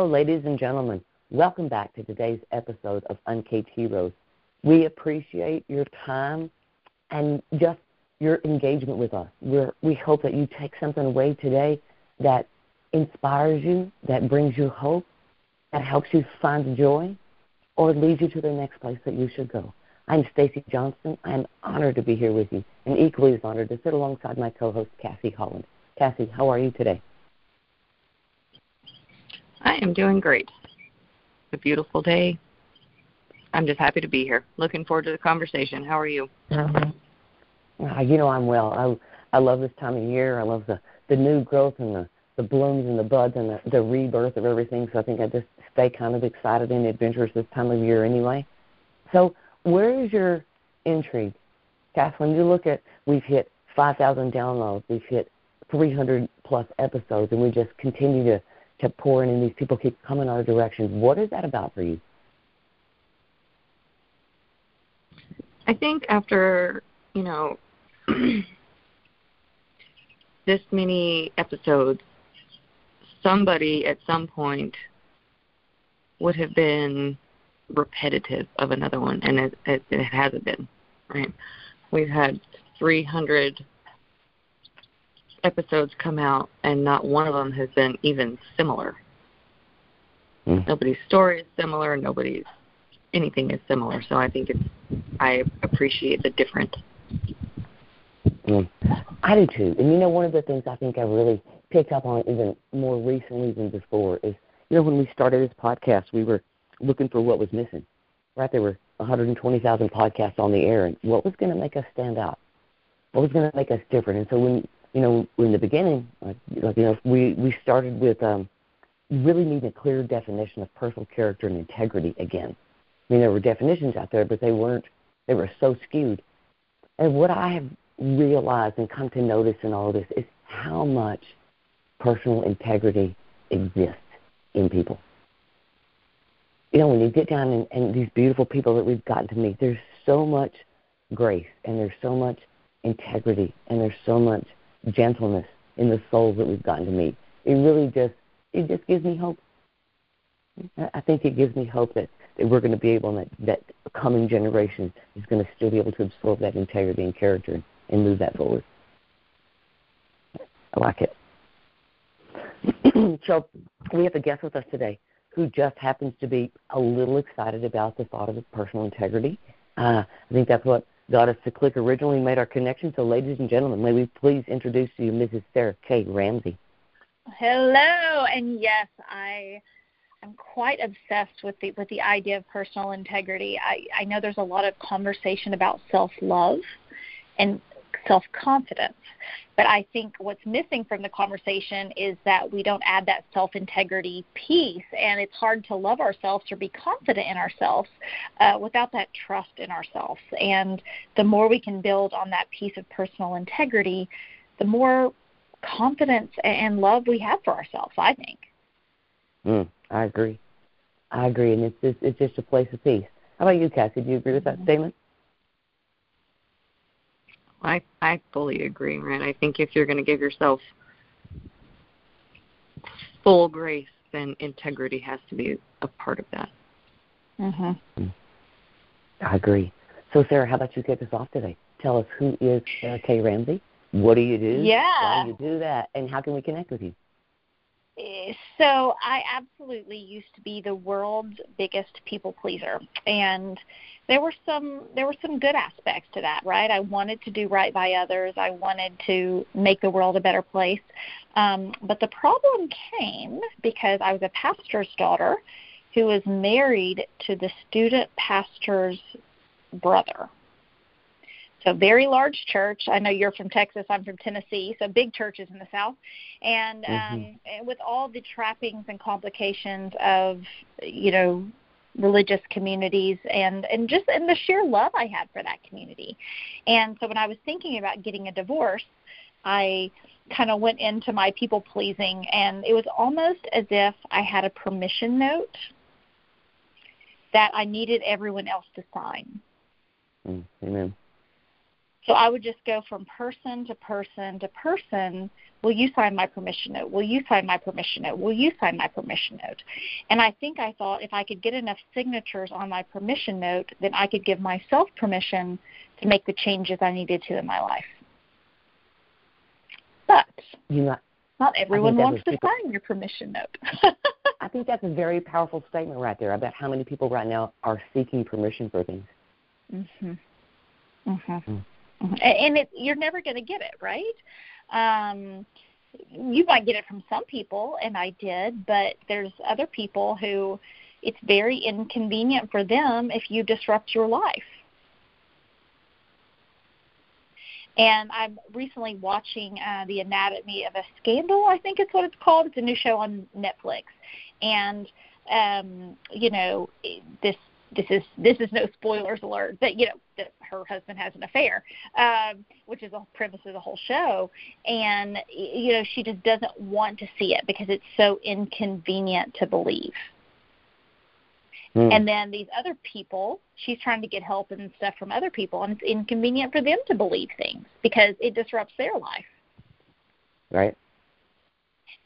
Hello, ladies and gentlemen. Welcome back to today's episode of Uncaged Heroes. We appreciate your time and just your engagement with us. We're, we hope that you take something away today that inspires you, that brings you hope, that helps you find joy, or leads you to the next place that you should go. I'm Stacy Johnson. I am honored to be here with you, and equally as honored to sit alongside my co-host Cassie Holland. Cassie, how are you today? I am doing great. It's a beautiful day. I'm just happy to be here. Looking forward to the conversation. How are you? Uh, you know I'm well. I I love this time of year. I love the the new growth and the the blooms and the buds and the, the rebirth of everything. So I think I just stay kind of excited and adventurous this time of year anyway. So where is your intrigue? When you look at we've hit 5,000 downloads, we've hit 300 plus episodes, and we just continue to to pour in, and these people keep coming our direction. What is that about for you? I think after you know this many episodes, somebody at some point would have been repetitive of another one, and it, it, it hasn't been. Right? We've had 300 episodes come out, and not one of them has been even similar. Mm. Nobody's story is similar. Nobody's anything is similar. So I think it's I appreciate the different. Mm. I do too. And you know, one of the things I think I really picked up on even more recently than before is, you know, when we started this podcast, we were looking for what was missing. Right, there were 120,000 podcasts on the air, and what was going to make us stand out? What was going to make us different? And so when you know, in the beginning, like, like you know, we we started with um, really needing a clear definition of personal character and integrity again. I mean, there were definitions out there, but they weren't. They were so skewed. And what I have realized and come to notice in all this is how much personal integrity exists in people. You know, when you get down and, and these beautiful people that we've gotten to meet, there's so much grace and there's so much integrity and there's so much gentleness in the souls that we've gotten to meet. It really just it just gives me hope. I think it gives me hope that, that we're going to be able, that, that coming generation is going to still be able to absorb that integrity and character and, and move that forward. I like it. so we have a guest with us today who just happens to be a little excited about the thought of personal integrity. Uh, I think that's what got us to click originally made our connection. So, ladies and gentlemen, may we please introduce to you Mrs. Sarah K. Ramsey. Hello, and yes, I am quite obsessed with the with the idea of personal integrity. I, I know there's a lot of conversation about self love and self confidence. But I think what's missing from the conversation is that we don't add that self integrity piece, and it's hard to love ourselves or be confident in ourselves uh, without that trust in ourselves. And the more we can build on that piece of personal integrity, the more confidence and love we have for ourselves. I think. Mm, I agree. I agree, and it's just, it's just a place of peace. How about you, Cassie? Do you agree with that mm-hmm. statement? I I fully agree, right? I think if you're going to give yourself full grace, then integrity has to be a part of that. Mhm. I agree. So, Sarah, how about you kick us off today? Tell us who is Sarah K. Ramsey. What do you do? Yeah. Why do you do that? And how can we connect with you? So I absolutely used to be the world's biggest people pleaser and there were some there were some good aspects to that, right? I wanted to do right by others. I wanted to make the world a better place. Um, but the problem came because I was a pastor's daughter who was married to the student pastor's brother. So very large church. I know you're from Texas. I'm from Tennessee. So big churches in the South, and mm-hmm. um, with all the trappings and complications of you know religious communities and and just and the sheer love I had for that community. And so when I was thinking about getting a divorce, I kind of went into my people pleasing and it was almost as if I had a permission note that I needed everyone else to sign. Mm, amen. So I would just go from person to person to person. Will you sign my permission note? Will you sign my permission note? Will you sign my permission note? And I think I thought if I could get enough signatures on my permission note, then I could give myself permission to make the changes I needed to in my life. But you not, not everyone wants to sign your permission note. I think that's a very powerful statement right there about how many people right now are seeking permission for things. Mhm. Mhm. Mm. And it, you're never going to get it, right? Um, you might get it from some people, and I did, but there's other people who it's very inconvenient for them if you disrupt your life. And I'm recently watching uh, The Anatomy of a Scandal, I think it's what it's called. It's a new show on Netflix. And, um, you know, this this is this is no spoilers alert that you know that her husband has an affair um which is the premise of the whole show and you know she just doesn't want to see it because it's so inconvenient to believe Mm. And then these other people, she's trying to get help and stuff from other people, and it's inconvenient for them to believe things because it disrupts their life. Right.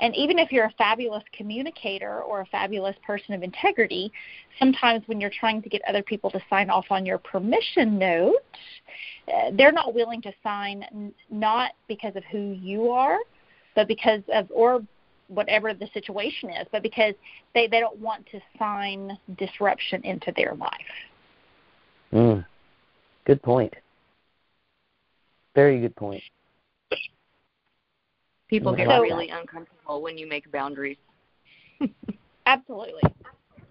And even if you're a fabulous communicator or a fabulous person of integrity, sometimes when you're trying to get other people to sign off on your permission note, uh, they're not willing to sign not because of who you are, but because of or whatever the situation is, but because they, they don't want to sign disruption into their life. Mm. Good point. Very good point. People get so, really uncomfortable when you make boundaries. absolutely.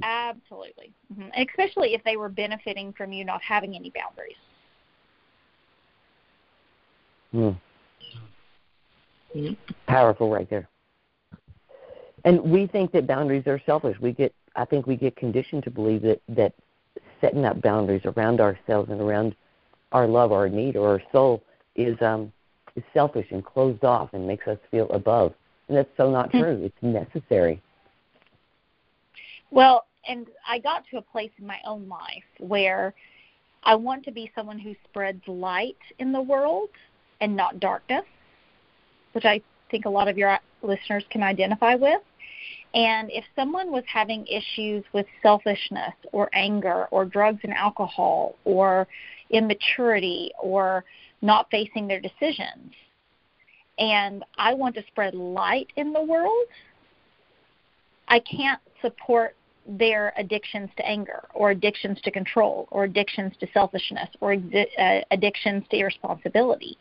Absolutely. Mm-hmm. Especially if they were benefiting from you not having any boundaries. Mm. Mm-hmm. Powerful right there and we think that boundaries are selfish. We get, I think, we get conditioned to believe that that setting up boundaries around ourselves and around our love, our need, or our soul is um, is selfish and closed off and makes us feel above. And that's so not hmm. true. It's necessary. Well, and I got to a place in my own life where I want to be someone who spreads light in the world and not darkness, which I think a lot of your listeners can identify with. And if someone was having issues with selfishness or anger or drugs and alcohol or immaturity or not facing their decisions, and I want to spread light in the world, I can't support their addictions to anger or addictions to control or addictions to selfishness or uh, addictions to irresponsibility.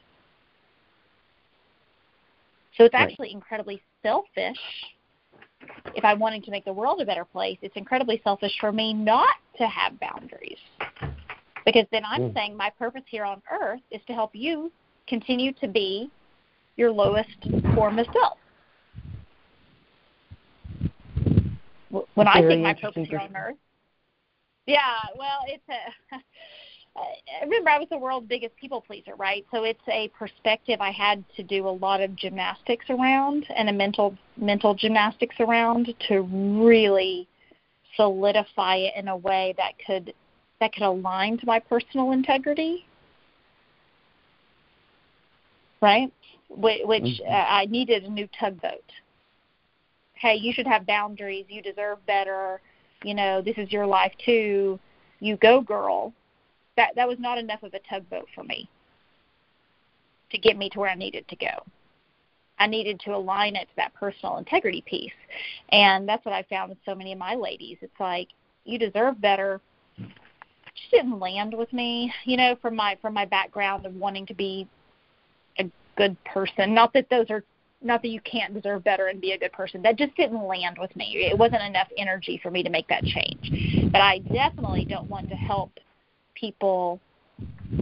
So it's actually incredibly selfish if I'm wanting to make the world a better place, it's incredibly selfish for me not to have boundaries. Because then I'm mm. saying my purpose here on earth is to help you continue to be your lowest form of self. When I think my purpose here on earth, yeah, well, it's a remember I was the world's biggest people pleaser, right? So it's a perspective I had to do a lot of gymnastics around and a mental mental gymnastics around to really solidify it in a way that could that could align to my personal integrity. Right? Which, mm-hmm. uh, I needed a new tugboat. Hey, you should have boundaries. You deserve better. You know, this is your life too. You go, girl that that was not enough of a tugboat for me to get me to where I needed to go. I needed to align it to that personal integrity piece. And that's what I found with so many of my ladies. It's like, you deserve better. Just didn't land with me, you know, from my from my background of wanting to be good person. Not that those are not that you can't deserve better and be a good person. That just didn't land with me. It wasn't enough energy for me to make that change. But I definitely don't want to help people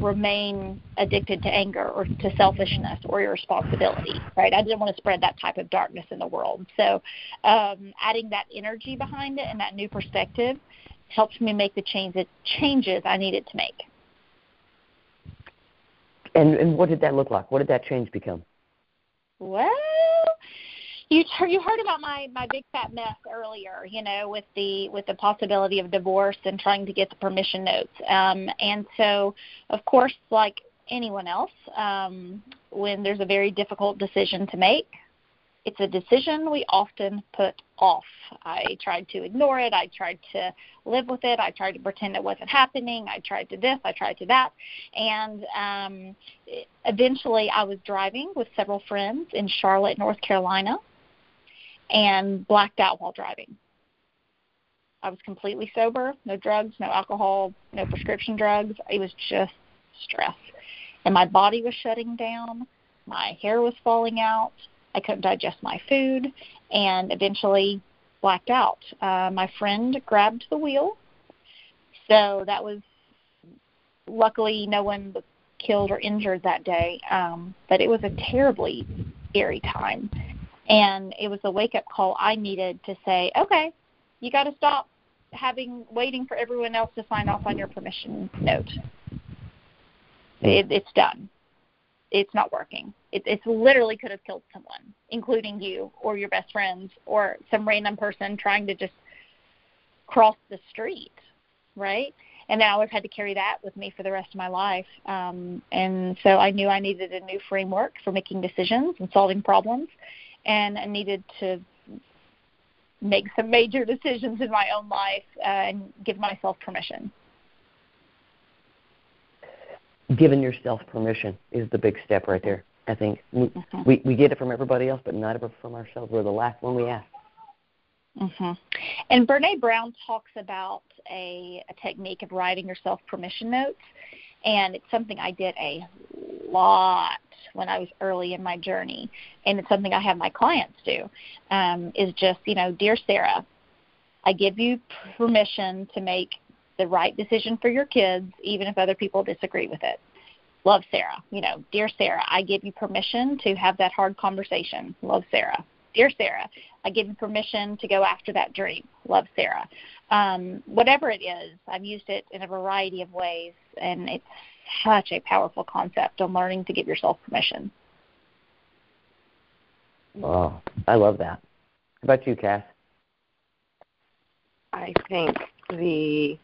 remain addicted to anger or to selfishness or irresponsibility, right? I didn't want to spread that type of darkness in the world. So, um, adding that energy behind it and that new perspective helped me make the change changes I needed to make. And and what did that look like? What did that change become? Well, you you heard about my my big fat mess earlier you know with the with the possibility of divorce and trying to get the permission notes um and so of course like anyone else, um, when there's a very difficult decision to make, it's a decision we often put off. I tried to ignore it. I tried to live with it. I tried to pretend it wasn't happening. I tried to this. I tried to that. And um, eventually, I was driving with several friends in Charlotte, North Carolina, and blacked out while driving. I was completely sober, no drugs, no alcohol, no prescription drugs. It was just stress. And my body was shutting down. My hair was falling out. I couldn't digest my food and eventually blacked out. Uh, my friend grabbed the wheel. So that was luckily no one was killed or injured that day. Um, but it was a terribly scary time. And it was a wake up call I needed to say, okay, you got to stop having waiting for everyone else to sign off on your permission note. It, it's done. It's not working. It, it's literally could have killed someone, including you or your best friends or some random person trying to just cross the street, right? And then I've had to carry that with me for the rest of my life. Um, and so I knew I needed a new framework for making decisions and solving problems, and I needed to make some major decisions in my own life uh, and give myself permission. Giving yourself permission is the big step right there. I think we, mm-hmm. we we get it from everybody else, but not ever from ourselves. We're the last one we ask. Mm-hmm. And Brene Brown talks about a, a technique of writing yourself permission notes, and it's something I did a lot when I was early in my journey, and it's something I have my clients do. Um, is just you know, dear Sarah, I give you permission to make the right decision for your kids, even if other people disagree with it. Love Sarah. You know, dear Sarah, I give you permission to have that hard conversation. Love Sarah. Dear Sarah, I give you permission to go after that dream. Love Sarah. Um, whatever it is, I've used it in a variety of ways, and it's such a powerful concept on learning to give yourself permission. Oh, I love that. How about you, Cass? I think the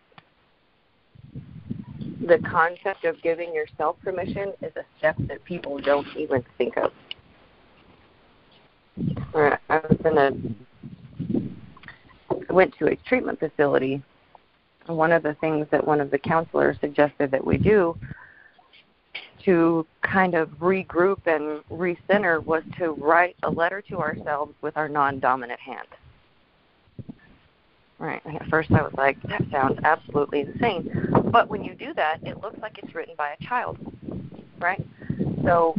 the concept of giving yourself permission is a step that people don't even think of. I was in went to a treatment facility and one of the things that one of the counselors suggested that we do to kind of regroup and recenter was to write a letter to ourselves with our non dominant hand. Right. At first, I was like, that sounds absolutely insane. But when you do that, it looks like it's written by a child, right? So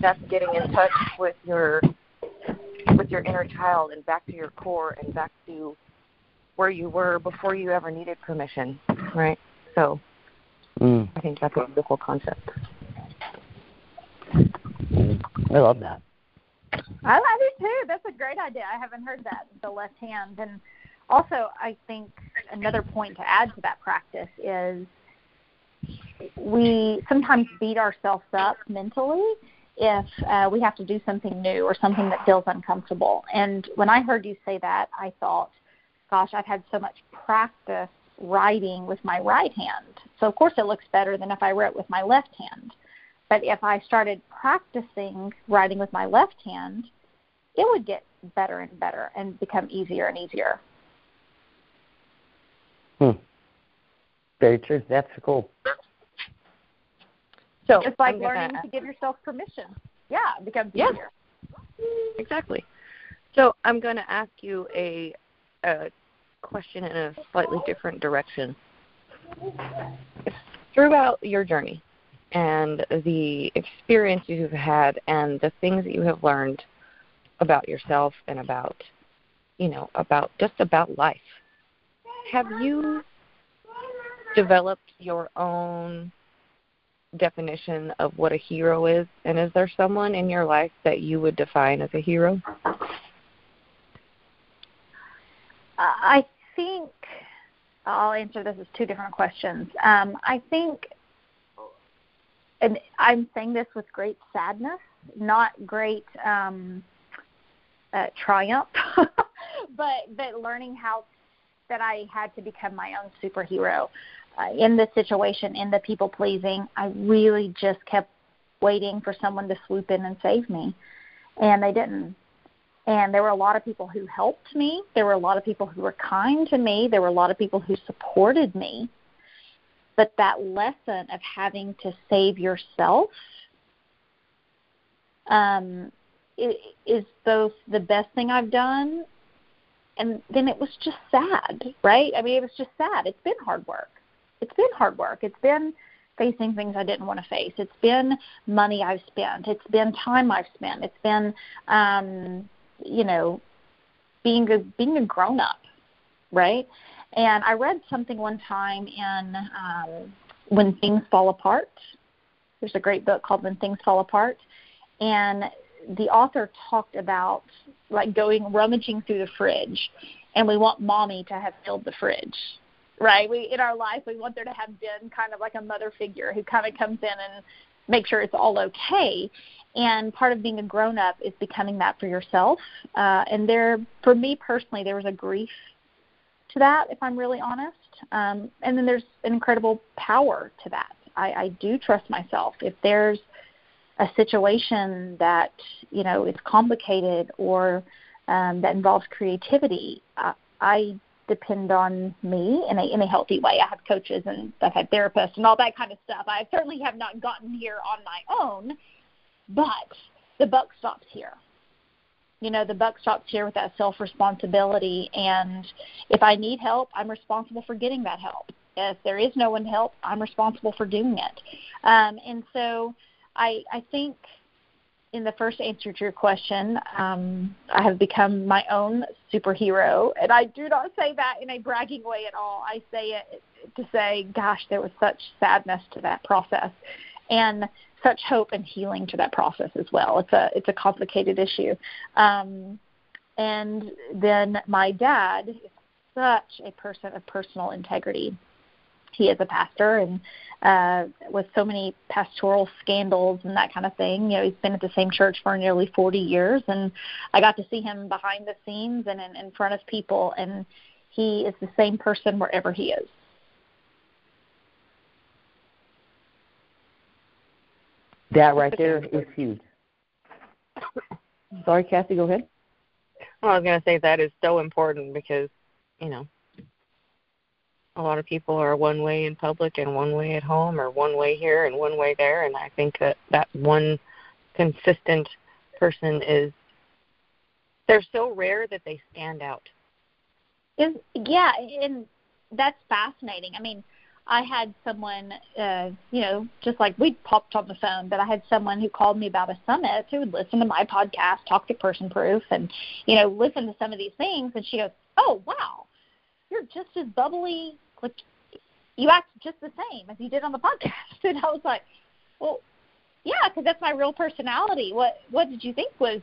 that's getting in touch with your with your inner child and back to your core and back to where you were before you ever needed permission, right? So mm. I think that's a beautiful concept. I love that. I, love it too. That's a great idea. I haven't heard that the left hand, and also, I think another point to add to that practice is we sometimes beat ourselves up mentally if uh, we have to do something new or something that feels uncomfortable. And when I heard you say that, I thought, gosh, I've had so much practice writing with my right hand. So, of course, it looks better than if I wrote with my left hand. But if I started practicing writing with my left hand, it would get better and better and become easier and easier. Hmm. Very true. That's cool. So it's like learning to give yourself permission. Yeah, it becomes yeah. easier. Exactly. So I'm going to ask you a, a question in a slightly different direction. Throughout your journey and the experience you've had and the things that you have learned about yourself and about, you know, about just about life, have you developed your own definition of what a hero is? And is there someone in your life that you would define as a hero? I think I'll answer this as two different questions. Um, I think, and I'm saying this with great sadness, not great um, uh, triumph, but but learning how that I had to become my own superhero. uh, in this situation, in the people pleasing, I really just kept waiting for someone to swoop in and save me, and they didn't. And there were a lot of people who helped me. There were a lot of people who were kind to me. There were a lot of people who supported me. But that lesson of having to save yourself um, is both the best thing I've done, and then it was just sad, right? I mean, it was just sad. It's been hard work. It's been hard work. It's been facing things I didn't want to face. It's been money I've spent. It's been time I've spent. It's been, um, you know, being a being a grown up, right? And I read something one time in um, When Things Fall Apart. There's a great book called When Things Fall Apart, and the author talked about like going rummaging through the fridge, and we want mommy to have filled the fridge, right? We in our life we want there to have been kind of like a mother figure who kind of comes in and makes sure it's all okay. And part of being a grown up is becoming that for yourself. Uh, and there, for me personally, there was a grief to that, if I'm really honest. Um, and then there's an incredible power to that. I, I do trust myself. If there's a situation that you know is complicated or um, that involves creativity, I, I depend on me in a in a healthy way. I have coaches and I've had therapists and all that kind of stuff. I certainly have not gotten here on my own, but the buck stops here. You know, the buck stops here with that self responsibility and if I need help, I'm responsible for getting that help. If there is no one to help, I'm responsible for doing it. Um, and so I I think in the first answer to your question, um, I have become my own superhero, and I do not say that in a bragging way at all. I say it to say, gosh, there was such sadness to that process, and such hope and healing to that process as well. It's a it's a complicated issue, um, and then my dad is such a person of personal integrity he is a pastor and uh with so many pastoral scandals and that kind of thing you know he's been at the same church for nearly 40 years. And i got to see him behind the scenes and in, in front of people and he is the same person wherever he is. That right there is huge. Sorry Cassie go ahead. Well, i was going to say that is so important because you know a lot of people are one way in public and one way at home or one way here and one way there and i think that that one consistent person is they're so rare that they stand out. Is yeah and that's fascinating. I mean i had someone uh you know just like we popped on the phone but i had someone who called me about a summit who would listen to my podcast talk to person proof and you know listen to some of these things and she goes oh wow you're just as bubbly like you act just the same as you did on the podcast. And i was like well yeah because that's my real personality. What what did you think was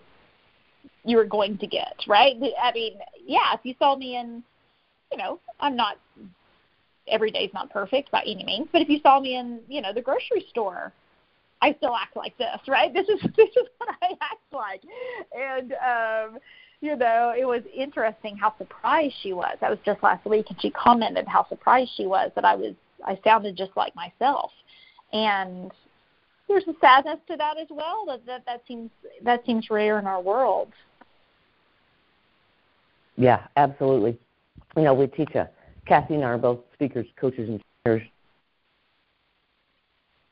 you were going to get right? I mean yeah if you saw me in you know i'm not every day's not perfect by any means but if you saw me in you know the grocery store i still act like this right? This is this is what i act like. And um you know, it was interesting how surprised she was. That was just last week, and she commented how surprised she was that I was I sounded just like myself, and there's a sadness to that as well. That that, that seems that seems rare in our world. Yeah, absolutely. You know, we teach a Cassie and I are both speakers, coaches, and trainers.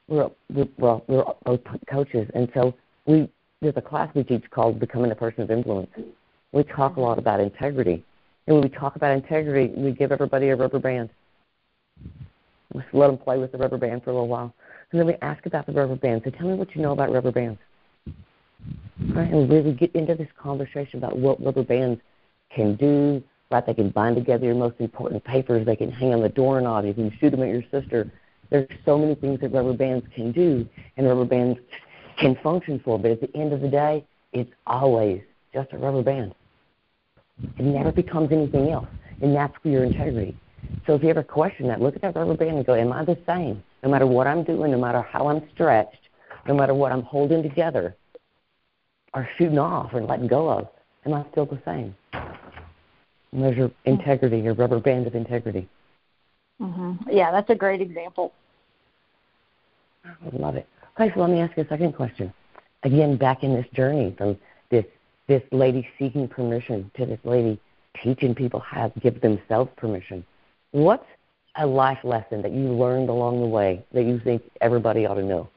We're, we're well, we're both coaches, and so we there's a class we teach called Becoming a Person of Influence we talk a lot mm-hmm. about integrity. And when we talk about integrity, we give everybody a rubber band. We let them play with the rubber band for a little while. And then we ask about the rubber band. So tell me what you know about rubber bands. Right? And really get into this conversation about what rubber bands can do. Right? They can bind together your most important papers. They can hang on the doorknob. You can shoot them at your sister. There's so many things that rubber bands can do and rubber bands can function for. But at the end of the day, it's always just a rubber band. It never becomes anything else. And that's for your integrity. So if you ever question that, look at that rubber band and go, Am I the same? No matter what I'm doing, no matter how I'm stretched, no matter what I'm holding together or shooting off or letting go of, am I still the same? Measure integrity, your rubber band of integrity. Mm-hmm. Yeah, that's a great example. I love it. Okay, so let me ask you a second question. Again, back in this journey from this this lady seeking permission to this lady teaching people how to give themselves permission. What's a life lesson that you learned along the way that you think everybody ought to know?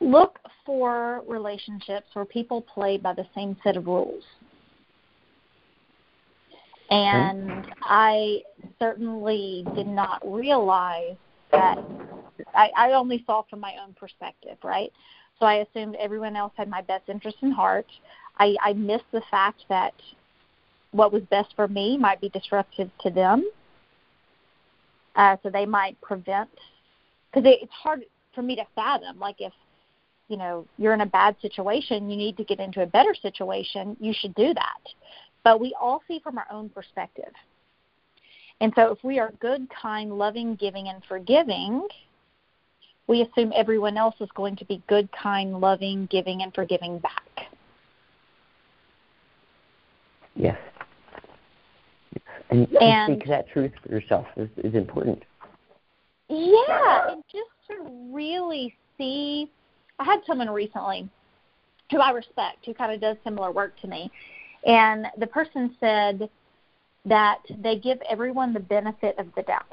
Look for relationships where people play by the same set of rules. And I certainly did not realize that I, I only saw from my own perspective, right? So I assumed everyone else had my best interest in heart. I, I missed the fact that what was best for me might be disruptive to them. Uh, so they might prevent, because it, it's hard for me to fathom. Like if you know you're in a bad situation, you need to get into a better situation. You should do that. But we all see from our own perspective. And so if we are good, kind, loving, giving, and forgiving, we assume everyone else is going to be good, kind, loving, giving, and forgiving back. Yes. And, and speak that truth for yourself is, is important. Yeah, and just to really see. I had someone recently who I respect who kind of does similar work to me, and the person said that they give everyone the benefit of the doubt.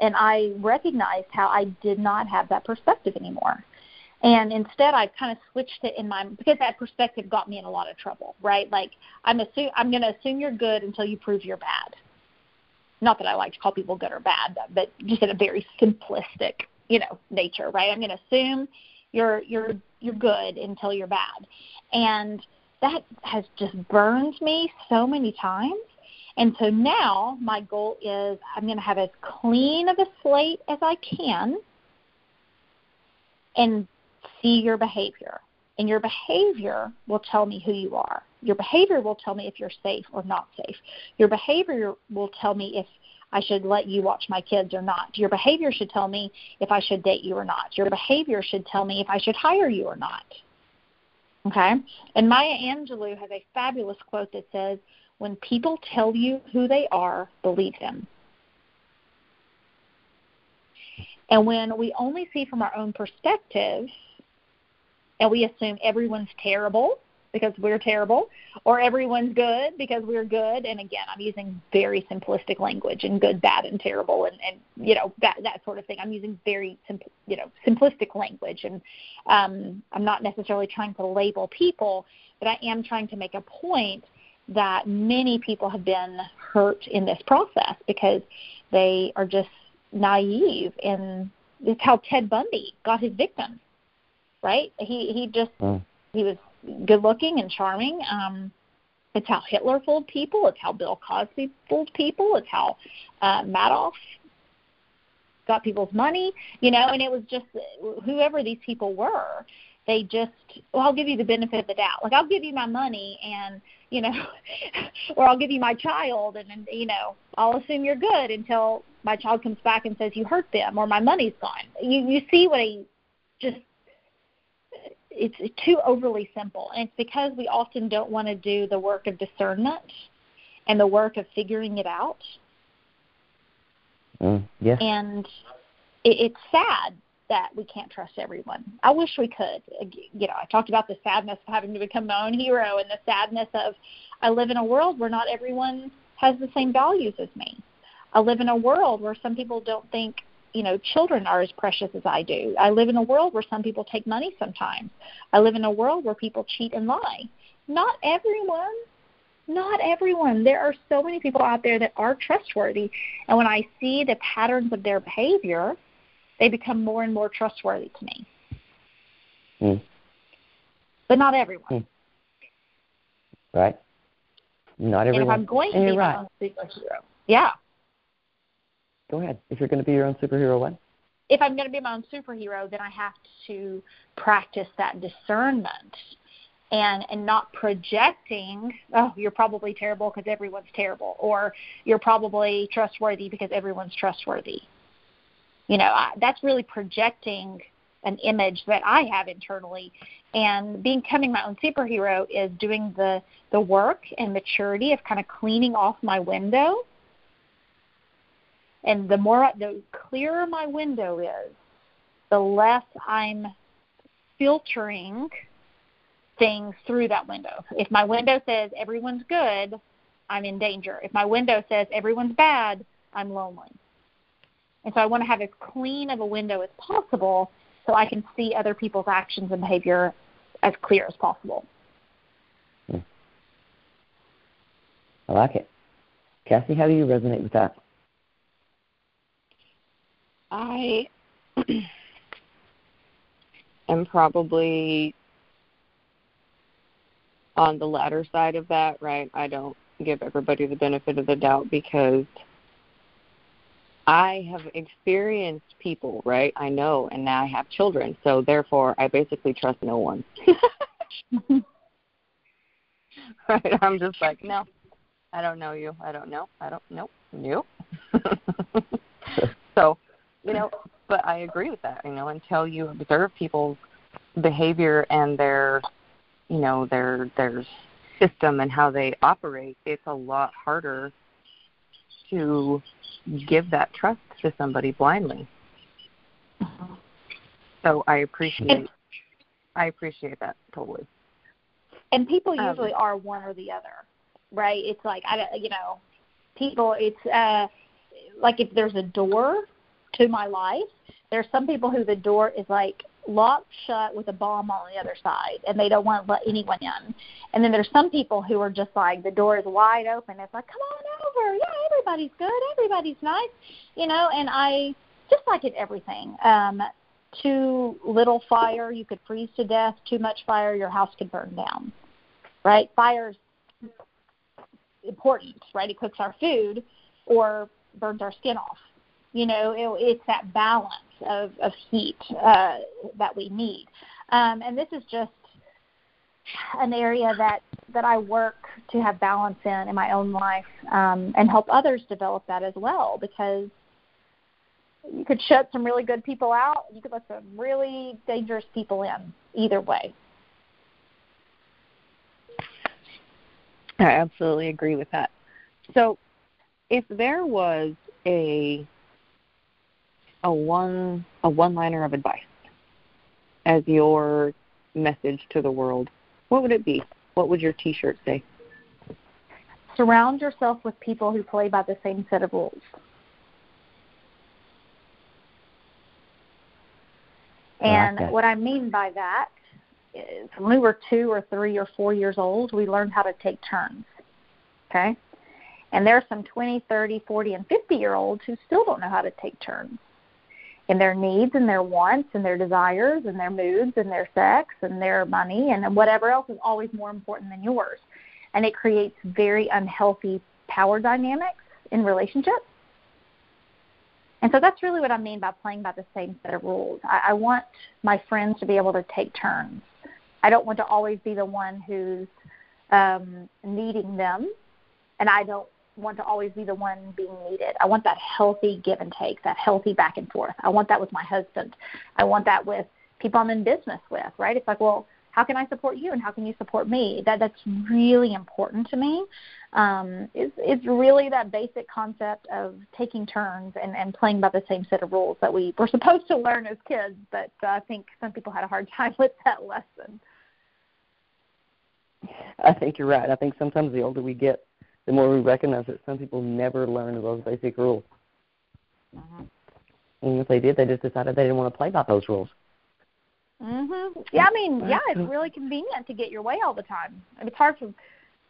And I recognized how I did not have that perspective anymore. And instead, I kind of switched it in my because that perspective got me in a lot of trouble, right? Like I'm assume I'm going to assume you're good until you prove you're bad. Not that I like to call people good or bad, but just in a very simplistic, you know, nature, right? I'm going to assume you're you're you're good until you're bad, and that has just burned me so many times. And so now my goal is I'm going to have as clean of a slate as I can and see your behavior. And your behavior will tell me who you are. Your behavior will tell me if you're safe or not safe. Your behavior will tell me if I should let you watch my kids or not. Your behavior should tell me if I should date you or not. Your behavior should tell me if I should hire you or not. Okay? And Maya Angelou has a fabulous quote that says, When people tell you who they are, believe them. And when we only see from our own perspective and we assume everyone's terrible because we're terrible or everyone's good because we're good and again i'm using very simplistic language and good bad and terrible and and you know that that sort of thing i'm using very simple you know simplistic language and um i'm not necessarily trying to label people but i am trying to make a point that many people have been hurt in this process because they are just naive and it's how ted bundy got his victims right he he just mm. he was good looking and charming. Um, it's how Hitler fooled people. It's how Bill Cosby fooled people. It's how uh, Madoff got people's money. You know, and it was just whoever these people were. They just, well, I'll give you the benefit of the doubt. Like I'll give you my money, and you know, or I'll give you my child, and, and you know, I'll assume you're good until my child comes back and says you hurt them, or my money's gone. You you see what a just it's too overly simple. And it's because we often don't want to do the work of discernment and the work of figuring it out. Mm, yeah. And it, it's sad that we can't trust everyone. I wish we could. You know, I talked about the sadness of having to become my own hero and the sadness of I live in a world where not everyone has the same values as me. I live in a world where some people don't think you know children are as precious as I do. I live in a world where some people take money sometimes. I live in a world where people cheat and lie. Not everyone. Not everyone. There are so many people out there that are trustworthy, and when I see the patterns of their behavior, they become more and more trustworthy to me. Mm. But not everyone. Mm. Right. Not everyone. And if I'm going to and be right. my own superhero, yeah, Go ahead. If you're going to be your own superhero, what? If I'm going to be my own superhero, then I have to practice that discernment and and not projecting oh you're probably terrible because everyone's terrible or you're probably trustworthy because everyone's trustworthy you know I, that's really projecting an image that i have internally and becoming my own superhero is doing the the work and maturity of kind of cleaning off my window And the more, the clearer my window is, the less I'm filtering things through that window. If my window says everyone's good, I'm in danger. If my window says everyone's bad, I'm lonely. And so I want to have as clean of a window as possible so I can see other people's actions and behavior as clear as possible. Hmm. I like it. Cassie, how do you resonate with that? I am probably on the latter side of that, right? I don't give everybody the benefit of the doubt because I have experienced people, right? I know, and now I have children, so therefore I basically trust no one. right? I'm just like, no, I don't know you. I don't know. I don't know you. so, you know, but I agree with that. You know, until you observe people's behavior and their, you know, their their system and how they operate, it's a lot harder to give that trust to somebody blindly. So I appreciate I appreciate that totally. And people um, usually um, are one or the other, right? It's like I you know, people it's uh like if there's a door to my life, there's some people who the door is like locked shut with a bomb on the other side and they don't want to let anyone in. And then there's some people who are just like the door is wide open. It's like, come on over. Yeah, everybody's good. Everybody's nice. You know, and I just like it everything. Um too little fire, you could freeze to death. Too much fire, your house could burn down. Right? Fire's important, right? It cooks our food or burns our skin off. You know, it, it's that balance of, of heat uh, that we need. Um, and this is just an area that, that I work to have balance in in my own life um, and help others develop that as well because you could shut some really good people out. You could let some really dangerous people in either way. I absolutely agree with that. So, if there was a a one a one liner of advice as your message to the world, what would it be? What would your T-shirt say? Surround yourself with people who play by the same set of rules. And like what I mean by that is when we were two or three or four years old, we learned how to take turns. Okay? And there are some 20, 30, 40, and 50 year olds who still don't know how to take turns in their needs and their wants and their desires and their moods and their sex and their money and whatever else is always more important than yours. And it creates very unhealthy power dynamics in relationships. And so that's really what I mean by playing by the same set of rules. I, I want my friends to be able to take turns. I don't want to always be the one who's um, needing them, and I don't want to always be the one being needed. I want that healthy give and take, that healthy back and forth. I want that with my husband. I want that with people I'm in business with, right? It's like, well, how can I support you and how can you support me? That that's really important to me. Um, is is really that basic concept of taking turns and, and playing by the same set of rules that we were supposed to learn as kids, but uh, I think some people had a hard time with that lesson. I think you're right. I think sometimes the older we get, the more we recognize that some people never learn those basic rules. Mm-hmm. And if they did, they just decided they didn't want to play by those rules. Mhm. Yeah, I mean, yeah, it's really convenient to get your way all the time. I mean, it's hard for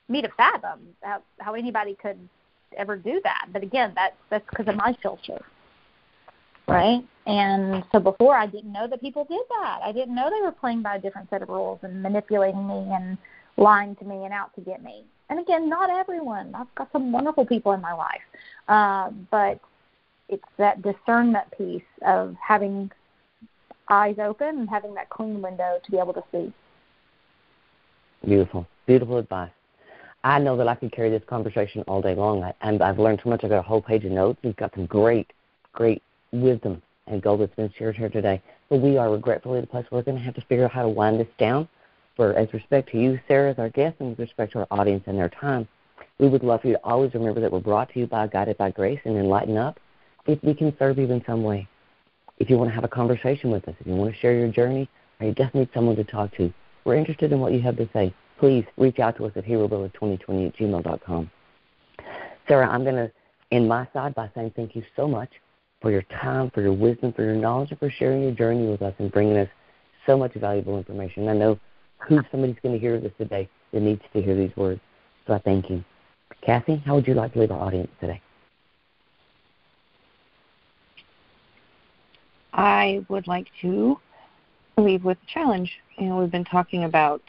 me to fathom how, how anybody could ever do that. But again, that's that's because of my filter, right? And so before, I didn't know that people did that. I didn't know they were playing by a different set of rules and manipulating me and lying to me and out to get me and again, not everyone. I've got some wonderful people in my life, uh, but it's that discernment piece of having eyes open and having that clean window to be able to see. Beautiful, beautiful advice. I know that I could carry this conversation all day long, I, and I've learned so much. I've got a whole page of notes. We've got some great, great wisdom and gold that's been shared here today. But we are regretfully at the place where we're going to have to figure out how to wind this down for as respect to you, Sarah, as our guest, and with respect to our audience and their time. We would love for you to always remember that we're brought to you by Guided by Grace and Enlighten Up. if we can serve you in some way. If you want to have a conversation with us, if you want to share your journey, or you just need someone to talk to, we're interested in what you have to say. Please reach out to us at herovillage2020 at gmail.com. Sarah, I'm going to end my side by saying thank you so much for your time, for your wisdom, for your knowledge, and for sharing your journey with us and bringing us so much valuable information. I know who somebody's going to hear this today that needs to hear these words. So I thank you. Cassie, how would you like to leave our audience today? I would like to leave with a challenge. You know, we've been talking about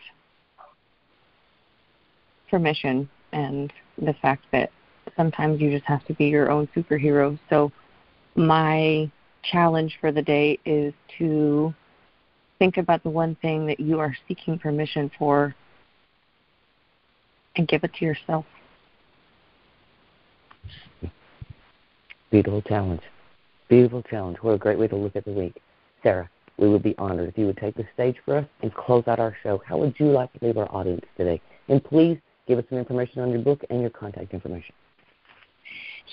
permission and the fact that sometimes you just have to be your own superhero. So my challenge for the day is to think about the one thing that you are seeking permission for and give it to yourself. Beautiful challenge. Beautiful challenge. What a great way to look at the week. Sarah, we would be honored if you would take the stage for us and close out our show. How would you like to leave our audience today? And please give us some information on your book and your contact information.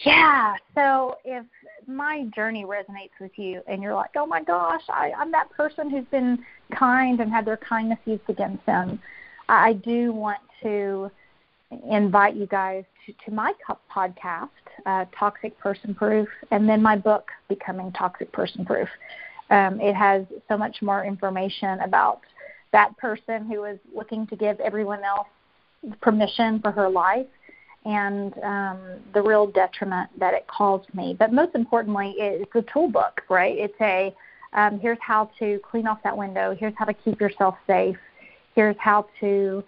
Yeah. So if my journey resonates with you and you're like, oh my gosh, I, I'm that person who's been kind and had their kindness used against them, I do want to invite you guys to, to my podcast, uh, Toxic Person Proof, and then my book, Becoming Toxic Person Proof. Um, it has so much more information about that person who is looking to give everyone else permission for her life and um, the real detriment that it caused me. But most importantly, it's a tool book, right? It's a um, here's how to clean off that window. Here's how to keep yourself safe. Here's how to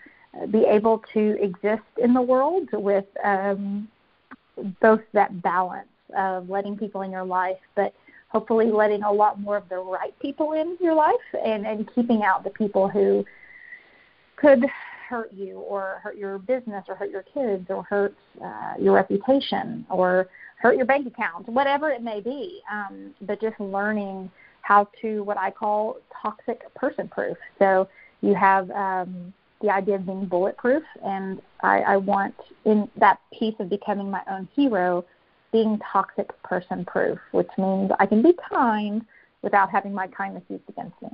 be able to exist in the world with um, both that balance of letting people in your life, but hopefully letting a lot more of the right people in your life and, and keeping out the people who could hurt you or hurt your business or hurt your kids or hurt uh, your reputation or hurt your bank account, whatever it may be. Um, but just learning how to what I call toxic person proof. So you have um, the idea of being bulletproof, and I, I want in that piece of becoming my own hero, being toxic person proof, which means I can be kind without having my kindness used against me.